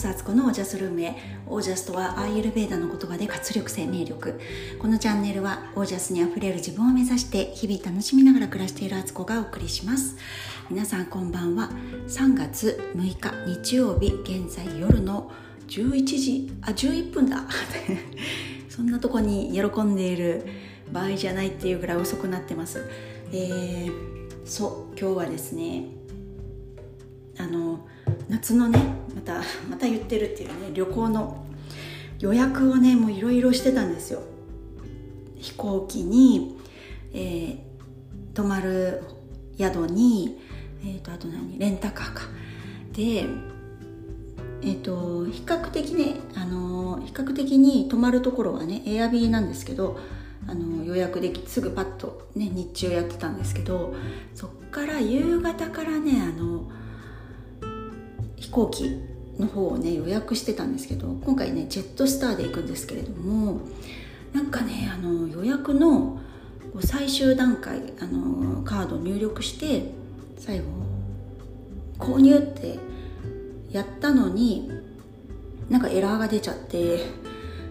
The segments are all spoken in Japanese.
そあつこのオージャスルームへオージャスとはアーユルベーダの言葉で活力生命力。このチャンネルはオージャスにあふれる自分を目指して日々楽しみながら暮らしているあつこがお送りします。皆さんこんばんは。3月6日日曜日現在夜の11時あ11分だ。そんなとこに喜んでいる場合じゃないっていうぐらい遅くなってます。えー、そう今日はですねあの夏のねまたまた言ってるっていうね旅行の予約をねもういろいろしてたんですよ。飛行機に、えー、泊まる宿に、えーと、あと何レンタカーか。でえーと、比較的ね、あの比較的に泊まるところはねエアビーなんですけどあの予約できすぐパッと、ね、日中やってたんですけどそっから夕方からねあの飛行機の方をね予約してたんですけど今回ねジェットスターで行くんですけれどもなんかねあの予約の最終段階あのカード入力して最後購入ってやったのになんかエラーが出ちゃって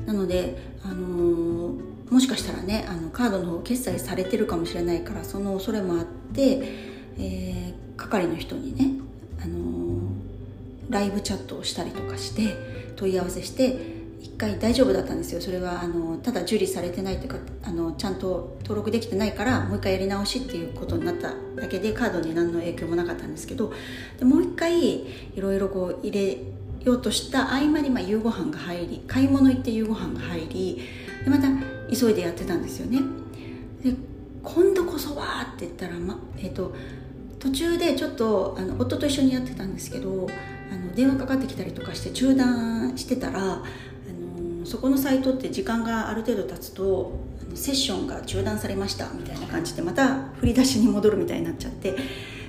なのであのもしかしたらねあのカードの方決済されてるかもしれないからその恐れもあって、えー、係の人にねあのライブチャットをしたりとかして問い合わせして一回大丈夫だったんですよ。それはあのただ受理されてないというかあのちゃんと登録できてないからもう一回やり直しっていうことになっただけでカードに何の影響もなかったんですけどでもう一回いろいろこう入れようとした合間にまあ夕ご飯が入り買い物行って夕ご飯が入りでまた急いでやってたんですよね。で今度こそはって言ったら、まえーと途中でちょっとあの夫と一緒にやってたんですけどあの電話かかってきたりとかして中断してたらあのそこのサイトって時間がある程度経つとセッションが中断されましたみたいな感じでまた振り出しに戻るみたいになっちゃって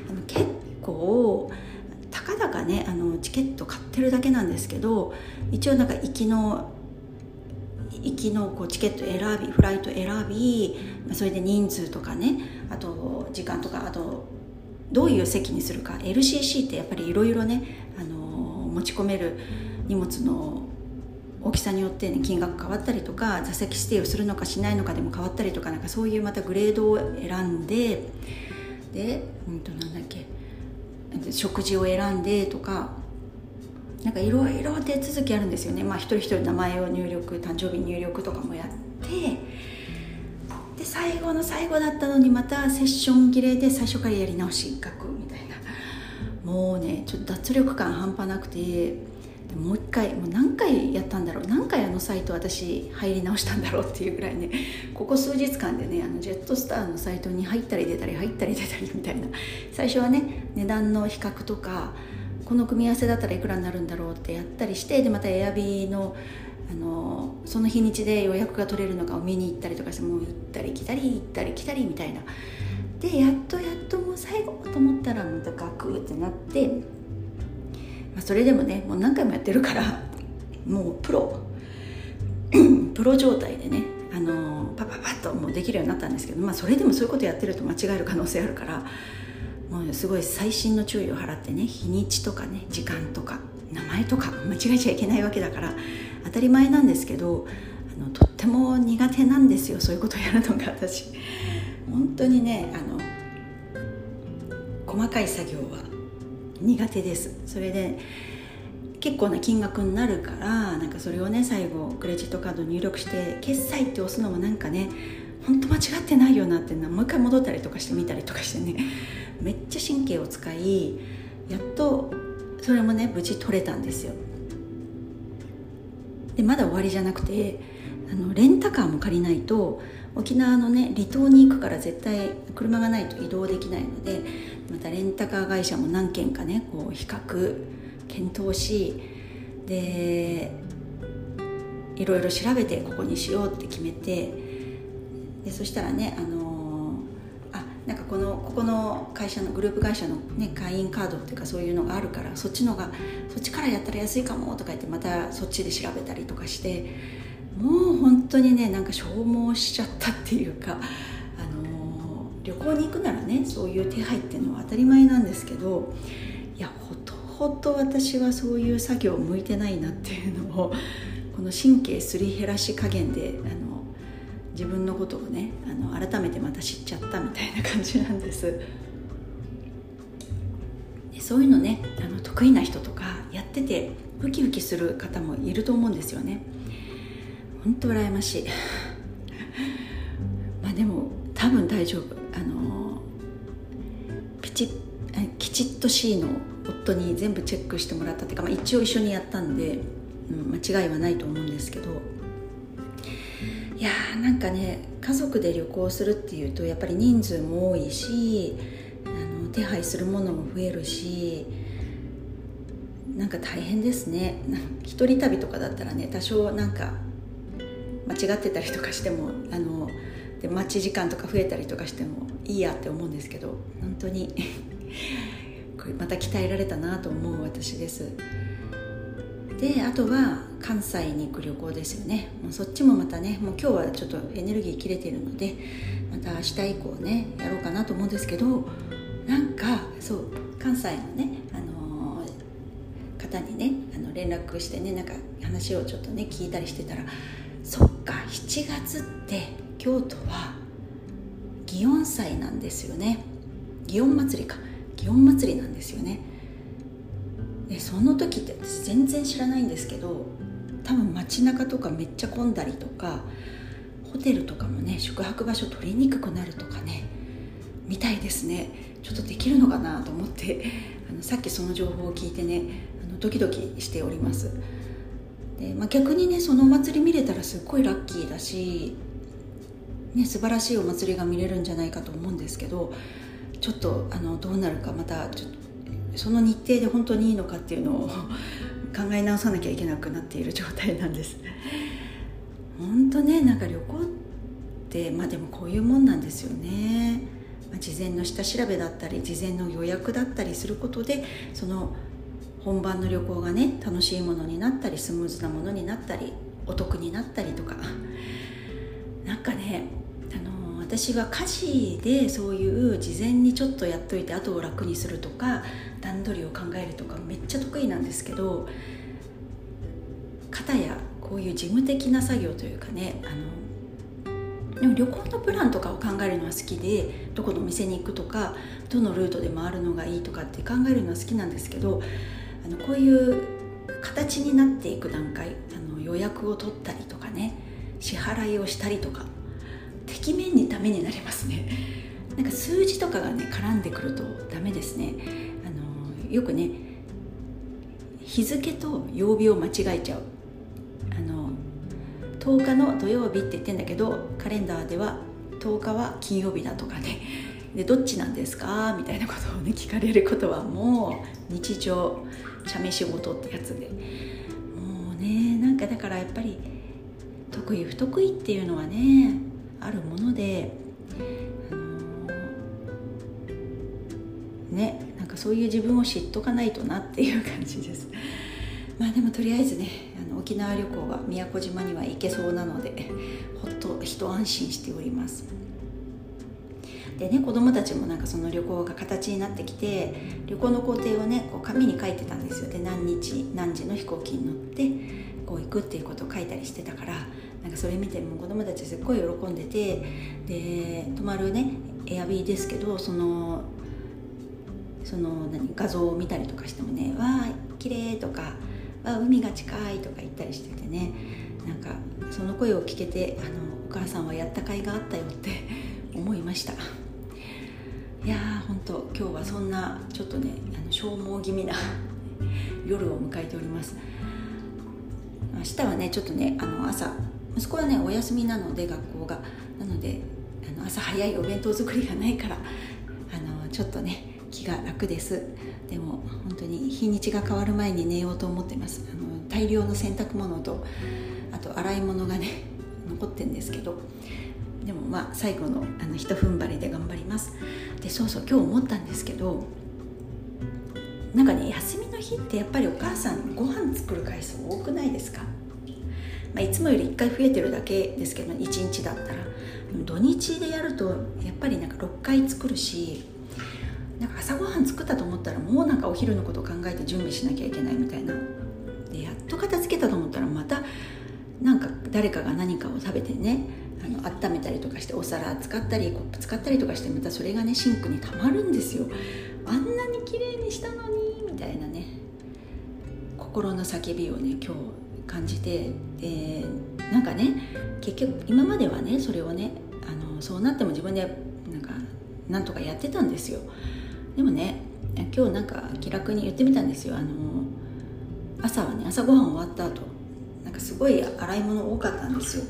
あの結構たかだかねあのチケット買ってるだけなんですけど一応なんか行きの行きのこうチケット選びフライト選びそれで人数とかねあと時間とかあとどういう席にするか LCC ってやっぱりいろいろね、あの持ち込める荷物の大きさによって、ね、金額変わったりとか座席指定をするのかしないのかでも変わったりとかなんかそういうまたグレードを選んでで、うんとなんだっけ食事を選んでとかなんかいろいろ手続きあるんですよね。まあ一人一人名前を入力誕生日入力とかもやってで最後の最後だったのにまたセッション切れで最初からやり直し書くみたいな。もうねちょっと脱力感半端なくてもう一回もう何回やったんだろう何回あのサイト私入り直したんだろうっていうぐらいね ここ数日間でねあのジェットスターのサイトに入ったり出たり入ったり出たりみたいな。最初はね値段の比較とかこの組み合わせだったらいくらになるんだろうってやったりしてでまたエアビーのあのその日にちで予約が取れるのかを見に行ったりとかしてもう行ったり来たり行ったり来たりみたいな。でやっとやっともう最後と思ったらまたガクってなって、まあ、それでもねもう何回もやってるから もうプロ。プロ状態でねあのパパパッともうできるようになったんですけど、まあ、それでもそういうことやってると間違える可能性あるからもうすごい細心の注意を払ってね日にちとかね時間とか名前とか間違えちゃいけないわけだから当たり前なんですけどあのとっても苦手なんですよそういうことをやるのが私。本当にねあの細かい作業は苦手です。それで結構な金額になるからなんかそれをね最後クレジットカード入力して決済って押すのもなんかね本当間違ってないよなってもう一回戻ったりとかしてみたりとかしてねめっちゃ神経を使いやっとそれもね無事取れたんですよ。でまだ終わりじゃなくてあのレンタカーも借りないと沖縄のね離島に行くから絶対車がないと移動できないのでまたレンタカー会社も何件かねこう比較検討しでいろいろ調べてここにしようって決めてでそしたらねあのあなんかこのここの会社のグループ会社の、ね、会員カードっていうかそういうのがあるからそっちのがそっちからやったら安いかもとか言ってまたそっちで調べたりとかしてもう本当にねなんか消耗しちゃったっていうか、あの旅行に行くならねそういう手配っていうのは当たり前なんですけどいやほとほど私はそういう作業向いてないなっていうのをこの神経すり減らし加減であの自分のことをねあの改めてまた知っちゃったみたいな感じなんです。そういうのねあの得意な人とかやっててウキウキする方もいると思うんですよね。本当羨ましい。まあでも多分大丈夫。あのピチきちっと C の夫に全部チェックしてもらったっていうか、まあ、一応一緒にやったんで、うん、間違いはないと思うんですけど。いやーなんかね家族で旅行するっていうとやっぱり人数も多いしあの手配するものも増えるしなんか大変ですね。一人旅とかだったらね多少なんか間違ってたりとかしてもあので待ち時間とか増えたりとかしてもいいやって思うんですけど本当にこれまた鍛えられたなと思う私です。であとは関西に行く旅行ですよね。もうそっちもまたねもう今日はちょっとエネルギー切れてるのでまた明日以降ねやろうかなと思うんですけどなんかそう関西のね、あのー、方にねあの連絡してねなんか話をちょっとね聞いたりしてたらそっか7月って京都は祇園祭なんですよね。祇園祭りか。祇園祭りなんですよね。でその時って私全然知らないんですけど多分街中とかめっちゃ混んだりとかホテルとかもね宿泊場所取りにくくなるとかねみたいですね。ちょっとできるのかなと思ってあのさっきその情報を聞いてねあのドキドキしております。で、まあ、逆にねそのお祭り見れたらすっごいラッキーだし、ね、素晴らしいお祭りが見れるんじゃないかと思うんですけどちょっとあのどうなるかまたちょっとその日程で本当にいいのかっていうのを 考え直さなきゃいけなくなっている状態なんです。本当ねなんか旅行ってまあでもこういうもんなんですよね、まあ、事前の下調べだったり事前の予約だったりすることでその本番の旅行がね楽しいものになったりスムーズなものになったりお得になったりとか。なんかねあの私は家事でそういう事前にちょっとやっといて後を楽にするとか段取りを考えるとかめっちゃ得意なんですけど片やこういう事務的な作業というかねあのでも旅行のプランとかを考えるのは好きでどこの店に行くとかどのルートで回るのがいいとかって考えるのは好きなんですけどあのこういう形になっていく段階あの予約を取ったりとかね支払いをしたりとかてきめんにダメになりますね。なんか数字とかがね絡んでくるとダメですね。あのよくね日付と曜日を間違えちゃう。あの10日の土曜日って言ってんだけどカレンダーでは10日は金曜日だとかね。でどっちなんですか？みたいなことをね聞かれることはもう日常茶飯事ってやつで。もうねなんかだからやっぱり得意不得意っていうのはねあるもので、あのー、ねなんかそういう自分を知っとかないとなっていう感じです。まあでもとりあえずねあの沖縄旅行は宮古島には行けそうなのでほっと一安心しております。でね子供たちもなんかその旅行が形になってきて旅行の工程をねこう紙に書いてたんですよで何日何時の飛行機に乗ってこう行くっていうことを書いたりしてたからなんかそれ見ても子供たちすっごい喜んでてで泊まるねエアビーですけどそのその何画像を見たりとかしてもね「わあ綺麗とか「わあ海が近い」とか言ったりしててねなんかその声を聞けてあのお母さんはやった甲斐があったよって思いました。いやー本当今日はそんなちょっとねあの消耗気味な 夜を迎えております。明日はねちょっとねあの朝息子はねお休みなので学校が。なのであの朝早いお弁当作りがないからあのちょっとね気が楽です。でも本当に日にちが変わる前に寝ようと思ってます。あの大量の洗濯物とあと洗い物がね残ってるんですけど。でもまあ最後のあの一踏ん張りで頑張ります。でそうそう今日思ったんですけどなんかね休みの日ってやっぱりお母さんご飯作る回数多くないですか、まあ、いつもより1回増えてるだけですけど1日だったら。土日でやるとやっぱりなんか6回作るしなんか朝ごはん作ったと思ったらもうなんかお昼のことを考えて準備しなきゃいけないみたいな。でやっと片付けたと思ったらまたなんか誰かが何かを食べてねの温めたりとかしてお皿使ったりコップ使ったりとかしてまたそれがねシンクにたまるんですよ。あんなに綺麗にしたのにみたいなね。心の叫びをね今日感じてでなんかね結局今まではねそれをねあのそうなっても自分でなんかなんとかやってたんですよ。でもね今日なんか気楽に言ってみたんですよ。あの朝はね朝ごはん終わった後なんかすごい洗い物多かったんですよ。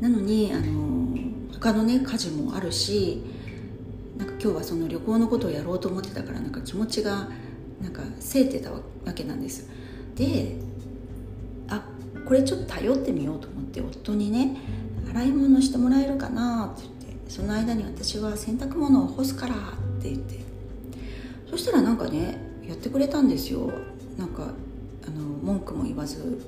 なのにあの他のね家事もあるしなんか今日はその旅行のことをやろうと思ってたからなんか気持ちがなんかせいてたわけなんです。であこれちょっと頼ってみようと思って夫にね洗い物してもらえるかなって言ってその間に私は洗濯物を干すからって言って。そしたらなんかねやってくれたんですよ。なんかあの文句も言わず。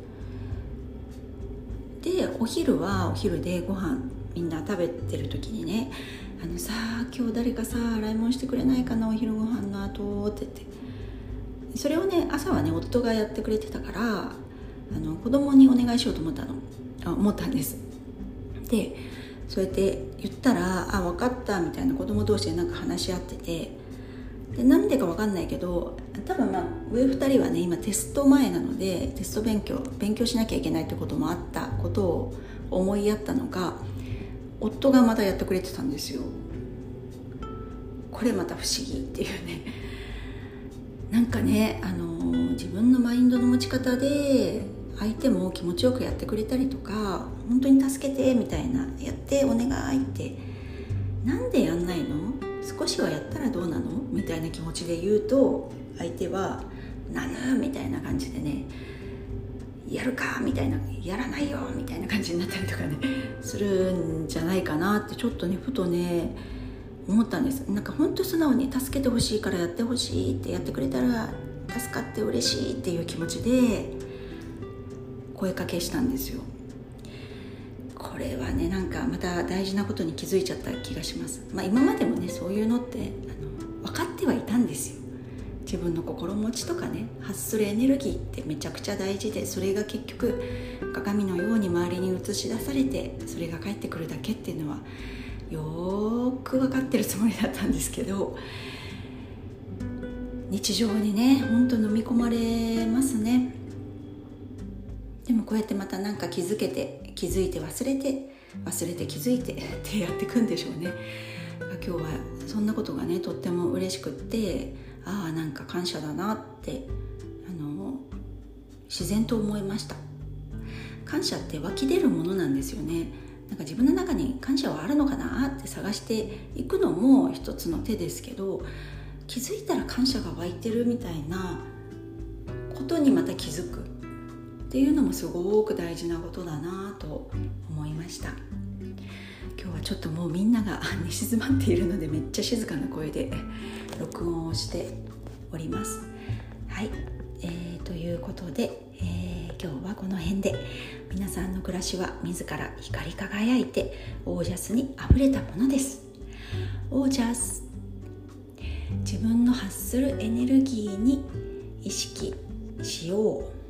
でお昼はお昼でご飯みんな食べてる時にね「あのさ今日誰かさ洗い物してくれないかなお昼ご飯の後」って言って。それをね朝はね夫がやってくれてたからあの子供にお願いしようと思ったの。あ思ったんです。でそうやって言ったら「あ分かった」みたいな子供同士でなんか話し合ってて。でなんでか分かんないけど多分まあ上2人はね今テスト前なのでテスト勉強勉強しなきゃいけないってこともあったことを思いやったのか夫がまたやってくれてたんですよ。これまた不思議っていうね。なんかね、あの自分のマインドの持ち方で相手も気持ちよくやってくれたりとか本当に助けてみたいなやってお願いってなんでやんないの？少しはやったらどうなの？みたいな気持ちで言うと相手は「なぬ」みたいな感じでね「やるか」みたいな「やらないよ」みたいな感じになったりとかねするんじゃないかなってちょっとねふとね思ったんです。なんか本当素直に助けてほしいからやってほしいってやってくれたら助かって嬉しいっていう気持ちで声かけしたんですよ。これはねなんかまた大事なことに気づいちゃった気がします、まあ、今までもねそういうのってあの分かってはいたんですよ。自分の心持ちとかね発するエネルギーってめちゃくちゃ大事でそれが結局鏡のように周りに映し出されてそれが返ってくるだけっていうのはよーく分かってるつもりだったんですけど日常にねほんと飲み込まれますね。でもこうやってまた何か気づけて気づいて忘れて忘れて気づいて ってやっていくんでしょうね。今日はそんなことがねとっても嬉しくってああなんか感謝だなってあの自然と思いました。感謝って湧き出るものなんですよね。なんか自分の中に感謝はあるのかなって探していくのも一つの手ですけど気づいたら感謝が湧いてるみたいなことにまた気づく。っていうのもすごく大事なことだなと思いました。今日はちょっともうみんなが寝静まっているのでめっちゃ静かな声で 録音をしております。はい、えー、ということで、えー、今日はこの辺で皆さんの暮らしは自ら光り輝いてオージャスにあふれたものです。オージャス自分の発するエネルギーに意識しよう。